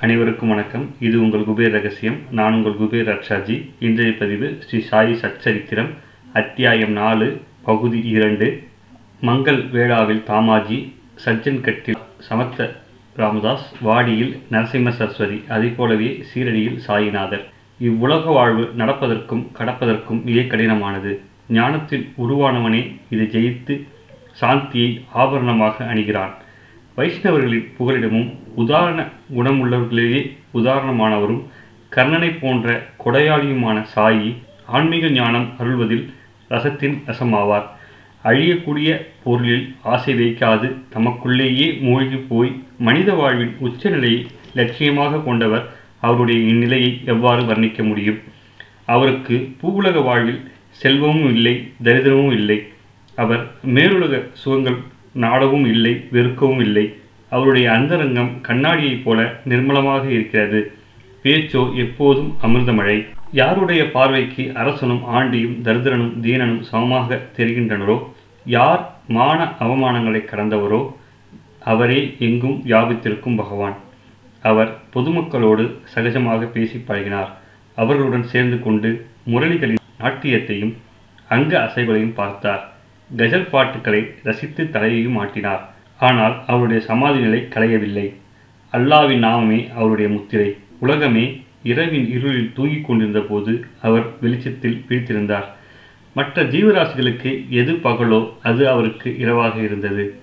அனைவருக்கும் வணக்கம். இது உங்கள் குபேர் ரகசியம். நான் உங்கள் குபேர் ரக்ஷாஜி. இன்றைய பதிவு ஸ்ரீ சாயி சச்சரித்திரம் அத்தியாயம் நாலு பகுதி இரண்டு. மங்கள் வேளாவில் தாமாஜி சஜ்ஜன் கட்டில் சமர்த்த ராமதாஸ் வாடியில் நரசிம்ம சரஸ்வதி அதை போலவே சீரடியில் சாயிநாதர். இவ்வுலக வாழ்வு நடப்பதற்கும் கடப்பதற்கும் மிக கடினமானது. ஞானத்தில் உருவானவனே இதை ஜெயித்து சாந்தியை ஆபரணமாக அணிகிறான். வைஷ்ணவர்களின் புகலிடமும் உதாரண குணமுள்ளவர்களிலேயே உதாரணமானவரும் கர்ணனை போன்ற கொடையாளியுமான சாயி ஆன்மீக ஞானம் அருள்வதில் ரசத்தின் ரசமாவார். அழியக்கூடிய பொருளில் ஆசை வைக்காது தமக்குள்ளேயே மூழ்கி போய் மனித வாழ்வின் உச்சநிலையை லட்சியமாக கொண்டவர் அவருடைய இந்நிலையை எவ்வாறு வர்ணிக்க முடியும்? அவருக்கு பூவுலக வாழ்வில் செல்வமும் இல்லை தரித்திரமும் இல்லை. அவர் மேலுலக சுகங்கள் நாடவும் இல்லை வெறுக்கவும் இல்லை. அவருடைய அந்தரங்கம் கண்ணாடியைப் போல நிர்மலமாக இருக்கிறது. பேச்சோ எப்போதும் அமிர்தமழை. யாருடைய பார்வைக்கு அரசனும் ஆண்டியும் தரித்திரனும் தீனனும் சமமாக தெரிகின்றனரோ? யார் மான அவமானங்களை கடந்தவரோ? அவரே எங்கும் வியாபித்திருக்கும் பகவான். அவர் பொதுமக்களோடு சகஜமாக பேசி பழகினார். அவர்களுடன் சேர்ந்து கொண்டு முரளிகளின் நாட்டியத்தையும் அங்க அசைகளையும் பார்த்தார். கஜல் பாட்டுக்களை ரசித்து தலையையும் ஆட்டினார். ஆனால் அவருடைய சமாதி நிலை களையவில்லை. அல்லாவின் நாமமே அவருடைய முத்திரை. உலகமே இரவின் இருளில் தூங்கிக் கொண்டிருந்த போது அவர் வெளிச்சத்தில் பிரித்திருந்தார். மற்ற ஜீவராசிகளுக்கு எது பகலோ அது அவருக்கு இரவாக இருந்தது.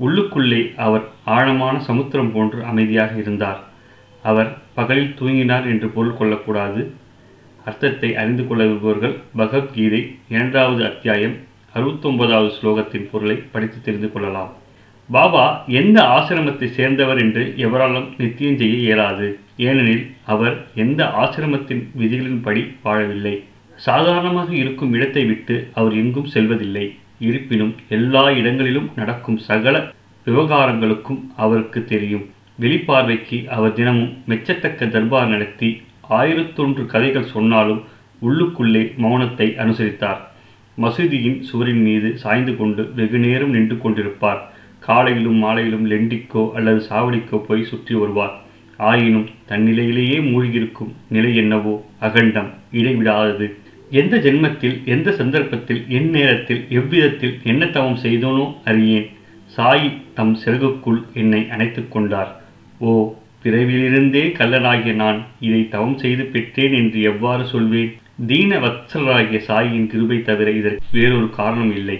உள்ளுக்குள்ளே அவர் ஆழமான சமுத்திரம் போன்று அமைதியாக இருந்தார். அவர் பகலில் தூங்கினார் என்று பொருள் கொள்ளக்கூடாது. அர்த்தத்தை அறிந்து கொள்ள விரும்புவர்கள் பகவத்கீதை இரண்டாவது அத்தியாயம் அறுபத்தொன்பதாவது ஸ்லோகத்தின் பொருளை படித்து தெரிந்து கொள்ளலாம். பாபா எந்த ஆசிரமத்தை சேர்ந்தவர் என்று எவராலும் நித்தியம் செய்ய இயலாது. ஏனெனில் அவர் எந்த ஆசிரமத்தின் விதிகளின்படி வாழவில்லை. சாதாரணமாக இருக்கும் இடத்தை விட்டு அவர் எங்கும் செல்வதில்லை. இருப்பினும் எல்லா இடங்களிலும் நடக்கும் சகல விவகாரங்களுக்கும் அவருக்கு தெரியும். வெளிப்பார்வைக்கு அவர் தினமும் மெச்சத்தக்க தர்பார் நடத்தி ஆயிரத்தொன்று கதைகள் சொன்னாலும் உள்ளுக்குள்ளே மௌனத்தை அனுசரித்தார். மசூதியின் சுவரின் மீது சாய்ந்து கொண்டு வெகு நேரம் நின்று கொண்டிருப்பார். காலையிலும் மாலையிலும் லெண்டிக்கோ அல்லது சாவடிக்கோ போய் சுற்றி வருவார். ஆயினும் தன்னிலையிலேயே மூழ்கியிருக்கும் நிலை என்னவோ அகண்டம் இடைவிடாதது. எந்த ஜென்மத்தில் எந்த சந்தர்ப்பத்தில் என் நேரத்தில் எவ்விதத்தில் என்ன தவம் செய்தோனோ அறியேன். சாயி தம் செருகுக்குள் என்னை அணைத்து கொண்டார். ஓ பிறவிலிருந்தே கல்லனாகிய நான் இதை தவம் செய்து பெற்றேன் என்று எவ்வாறு சொல்வேன்? தீன வத்சலராகிய சாயியின் கிருபை தவிர இதற்கு வேறொரு காரணம் இல்லை.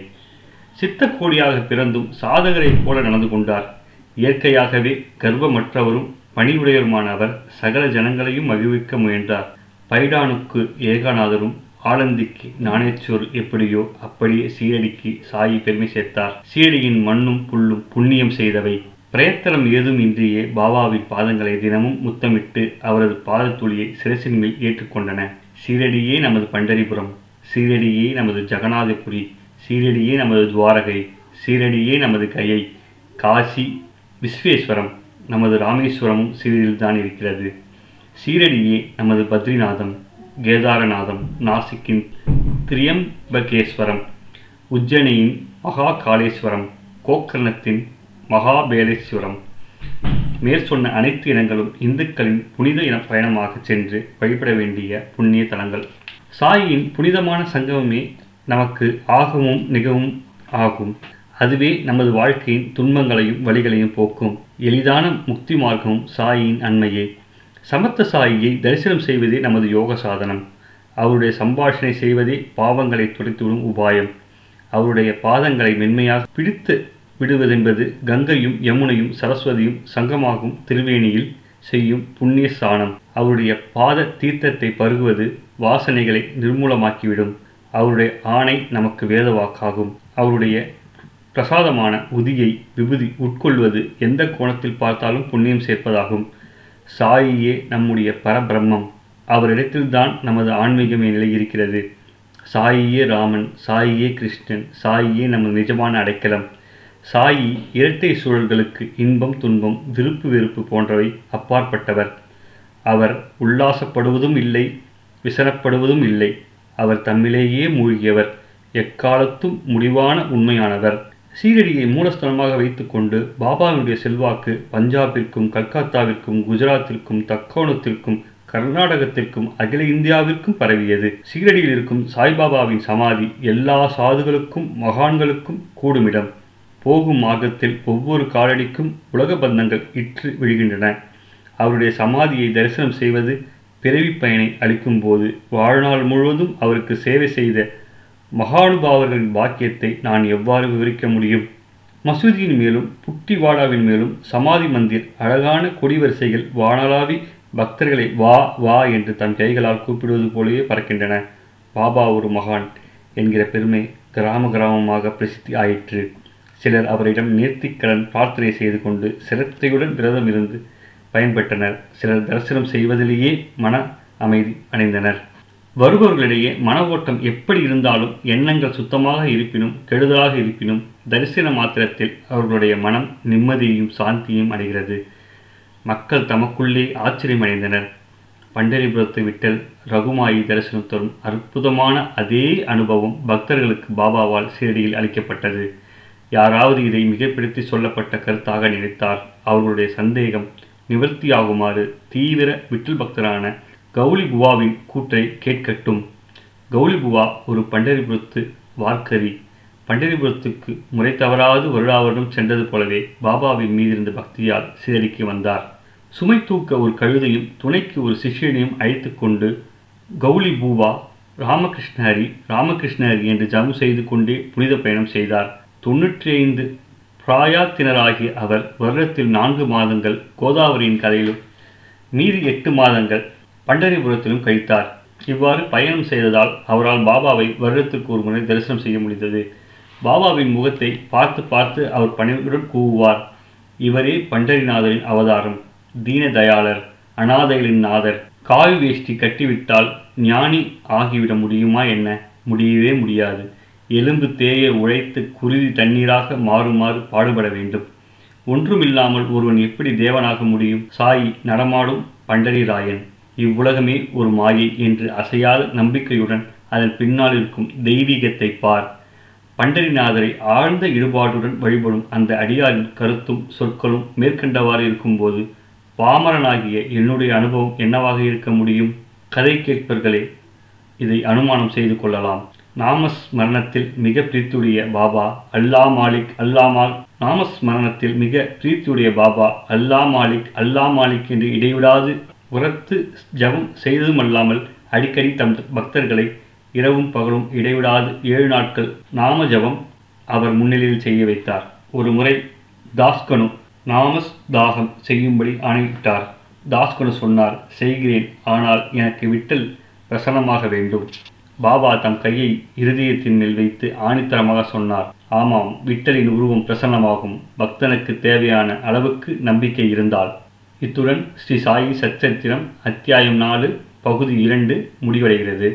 சித்தக்கோடியாக பிறந்தும் சாதகரைப் போல நடந்து கொண்டார். இயற்கையாகவே கர்வமற்றவரும் பணிவுடையருமான அவர் சகல ஜனங்களையும் மகிழ்விக்க முயன்றார். பைடானுக்கு ஏகாநாதரும் ஆலந்திக்கு நாணேச்சூர் எப்படியோ அப்படியே சீரடிக்கு சாயி பெருமை சேர்த்தார். சீரடியின் மண்ணும் புல்லும் புண்ணியம் செய்தவை. பிரயத்தனம் ஏதும் இன்றியே பாபாவின் பாதங்களை தினமும் முத்தமிட்டு அவரது பாதத்துளியை சிரசின் மேல் ஏற்றுக்கொண்டன. சீரடியே நமது பண்டரிபுரம் சீரடியே நமது ஜெகநாதபுரி சீரடியே நமது துவாரகை சீரடியே நமது கையை காசி விஸ்வேஸ்வரம் நமது ராமேஸ்வரமும் சீரடியில்தான் இருக்கிறது. சீரடியே நமது பத்ரிநாதம் கேதாரநாதம் நாசிக்கின் திரியம்பகேஸ்வரம் உஜ்ஜனியின் மகா காளேஸ்வரம் கோக்கர்ணத்தின் மகாபேலேஸ்வரம் மேற்சொன்ன அனைத்து இனங்களும் இந்துக்களின் புனித இன பயணமாக சென்று வழிபட வேண்டிய புண்ணிய தலங்கள். சாயின் புனிதமான சங்கமமே நமக்கு ஆகவும் மிகவும் ஆகும். அதுவே நமது வாழ்க்கையின் துன்பங்களையும் வழிகளையும் போக்கும். எளிதான முக்தி மார்க்கமும் சாயின் அண்மையே. சமத்த சாயியை தரிசனம் செய்வதே நமது யோக சாதனம். அவருடைய சம்பாஷணை செய்வதே பாவங்களை துடைத்துவிடும் உபாயம். அவருடைய பாதங்களை மென்மையாக பிடித்து விடுவதென்பது கங்கையும் யமுனையும் சரஸ்வதியும் சங்கமாகும் திருவேணியில் செய்யும் புண்ணிய ஸ்தானம் அவருடைய பாத தீர்த்தத்தை பருகுவது வாசனைகளை நிர்மூலமாக்கிவிடும். அவருடைய ஆணை நமக்கு வேதவாக்காகும். அவருடைய பிரசாதமான உதியை விபூதி உட்கொள்வது எந்த கோணத்தில் பார்த்தாலும் புண்ணியம் சேர்ப்பதாகும். சாயியே நம்முடைய பரபிரம்மம். அவரிடத்தில்தான் நமது ஆன்மீகமே நிலை இருக்கிறது சாயியே ராமன் சாயியே கிருஷ்ணன் சாயியே நமது நிஜமான அடைக்கலம். சாயி இரட்டை சூழல்களுக்கு இன்பம் துன்பம் விருப்பு வெறுப்பு போன்றவை அப்பாற்பட்டவர். அவர் உல்லாசப்படுவதும் இல்லை விசனப்படுவதும் இல்லை. அவர் தம்மிலேயே மூழ்கியவர் எக்காலத்தும் முடிவான உண்மையானவர். சீரடியை மூலஸ்தலமாக வைத்துக்கொண்டு பாபாவினுடைய செல்வாக்கு பஞ்சாபிற்கும் கல்கத்தாவிற்கும் குஜராத்திற்கும் தக்கோணத்திற்கும் கர்நாடகத்திற்கும் அகில இந்தியாவிற்கும் பரவியது. சீரடியில் இருக்கும் சாய்பாபாவின் சமாதி எல்லா சாதுகளுக்கும் மகான்களுக்கும் கூடுமிடம். போகும் மார்க்கத்தில் ஒவ்வொரு காலடிக்கும் உலக பந்தங்கள் இற்று விழுகின்றன. அவருடைய சமாதியை தரிசனம் செய்வது பிறவி பயனை அளிக்கும் போது வாழ்நாள் முழுவதும் அவருக்கு சேவை செய்த மகானுபாவர்களின் பாக்கியத்தை நான் எவ்வாறு விவரிக்க முடியும்? மசூதியின் மேலும் புட்டிவாடாவின் மேலும் சமாதி மந்திர் அழகான கொடிவரிசைகள் வானலாவி பக்தர்களை வா வா என்று தன் கைகளால் கூப்பிடுவது போலவே பறக்கின்றன. பாபா ஒரு மகான் என்கிற பெருமை கிராம கிராமமாக பிரசித்தி ஆயிற்று. சிலர் அவரிடம் நேர்த்திக்கடன் பிரார்த்தனை செய்து கொண்டு சிரத்தையுடன் விரதம் இருந்து பயன்பெற்றனர். சிலர் தரிசனம் செய்வதிலேயே மன அமைதி அடைந்தனர். வருபவர்களிடையே மன ஓட்டம் எப்படி இருந்தாலும் எண்ணங்கள் சுத்தமாக இருப்பினும் கெடுதலாக இருப்பினும் தரிசன மாத்திரத்தில் அவர்களுடைய மனம் நிம்மதியையும் சாந்தியும் அடைகிறது. மக்கள் தமக்குள்ளே ஆச்சரியமடைந்தனர். பண்டரிபுரத்து விட்டல் ரகுமாயி தரிசனம் தரும் அற்புதமான அதே அனுபவம் பக்தர்களுக்கு பாபாவால் சீரடியில் அளிக்கப்பட்டது. யாராவது இதை மிகப்படுத்தி சொல்லப்பட்ட கருத்தாக நினைத்தார் அவர்களுடைய சந்தேகம் நிவர்த்தியாகுமாறு தீவிர விட்டில் பக்தரான கௌலி புவாவின் கூற்றை கேட்கட்டும். கௌலி புவா ஒரு பண்டரிபுரத்து வார்க்கரி. பண்டரிபுரத்துக்கு முறை தவறாது வருடாவருடம் சென்றது போலவே பாபாவின் மீதிருந்த பக்தியால் சீரடிக்கு வந்தார். சுமை தூக்க ஒரு கழுதையும் துணைக்கு ஒரு சிஷ்யனையும் அழைத்து கொண்டு கௌலி பூவா ராமகிருஷ்ணஹரி ராமகிருஷ்ணஹரி என்று ஜபம் செய்து கொண்டே புனித பயணம் செய்தார். தொன்னூற்றி ஐந்து பிராயாத்தினராகிய அவர் வருடத்தில் நான்கு மாதங்கள் கோதாவரியின் கரையிலும் மீதி எட்டு மாதங்கள் பண்டரிபுரத்திலும் கழித்தார். இவ்வாறு பயணம் செய்ததால் அவரால் பாபாவை வருடத்திற்கு ஒரு முறை தரிசனம் செய்ய முடிந்தது. பாபாவின் முகத்தை பார்த்து பார்த்து அவர் பணிவுடன் கூவுவார். இவரே பண்டரிநாதரின் அவதாரம். தீனதயாளர் அனாதைகளின் நாதர். காவி வேஷ்டி கட்டிவிட்டால் ஞானி ஆகிவிட முடியுமா என்ன? முடியவே முடியாது. எலும்பு தேய உழைத்து குருதி தண்ணீராக மாறுமாறு பாடுபட வேண்டும். ஒன்றுமில்லாமல் ஒருவன் எப்படி தேவனாக முடியும்? சாயி நடமாடும் பண்டரிராயன் இவ்வுலகமே ஒரு மாயை என்று அசையாத நம்பிக்கையுடன் அதன் பின்னால் இருக்கும் தெய்வீகத்தை பார். பண்டரிநாதரை ஆழ்ந்த ஈடுபாட்டுடன் வழிபடும் அந்த அடியாரின் கருத்தும் சொற்களும் மேற்கண்டவாறு இருக்கும்போது பாமரனாகிய என்னுடைய அனுபவம் என்னவாக இருக்க முடியும்? கதை கேட்பர்களே இதை அனுமானம் செய்து கொள்ளலாம். நாமஸ்மரணத்தில் மிக பிரீத்துடைய பாபா அல்லா மாலிக் அல்லா மால். நாமஸ்மரணத்தில் மிக பிரீத்துடைய பாபா அல்லா மாலிக் அல்லா மாலிக் என்று இடைவிடாது. உரத்து ஜபம் செய்ததுமல்லாமல் அடிக்கடி தம் பக்தர்களை இரவும் பகலும் இடைவிடாது ஏழு நாட்கள் நாம ஜபம் அவர் முன்னிலையில் செய்ய வைத்தார். ஒரு முறை தாஸ்கனு நாமஸ் தாகம் செய்யும்படி ஆணையிட்டார். தாஸ்கனு சொன்னார் செய்கிறேன் ஆனால் எனக்கு விட்டல் பிரசனமாக வேண்டும். பாபா தம் கையை இருதயத்தின் மேல் வைத்து ஆணித்தரமாக சொன்னார். ஆமாம் விட்டலின் உருவம் பிரசன்னமாகும். பக்தனுக்கு தேவையான அளவுக்கு நம்பிக்கை இருந்தால். இத்துடன் ஸ்ரீ சாயி சச்சரித்திரம் அத்தியாயம் நாலு பகுதி இரண்டு முடிவடைகிறது.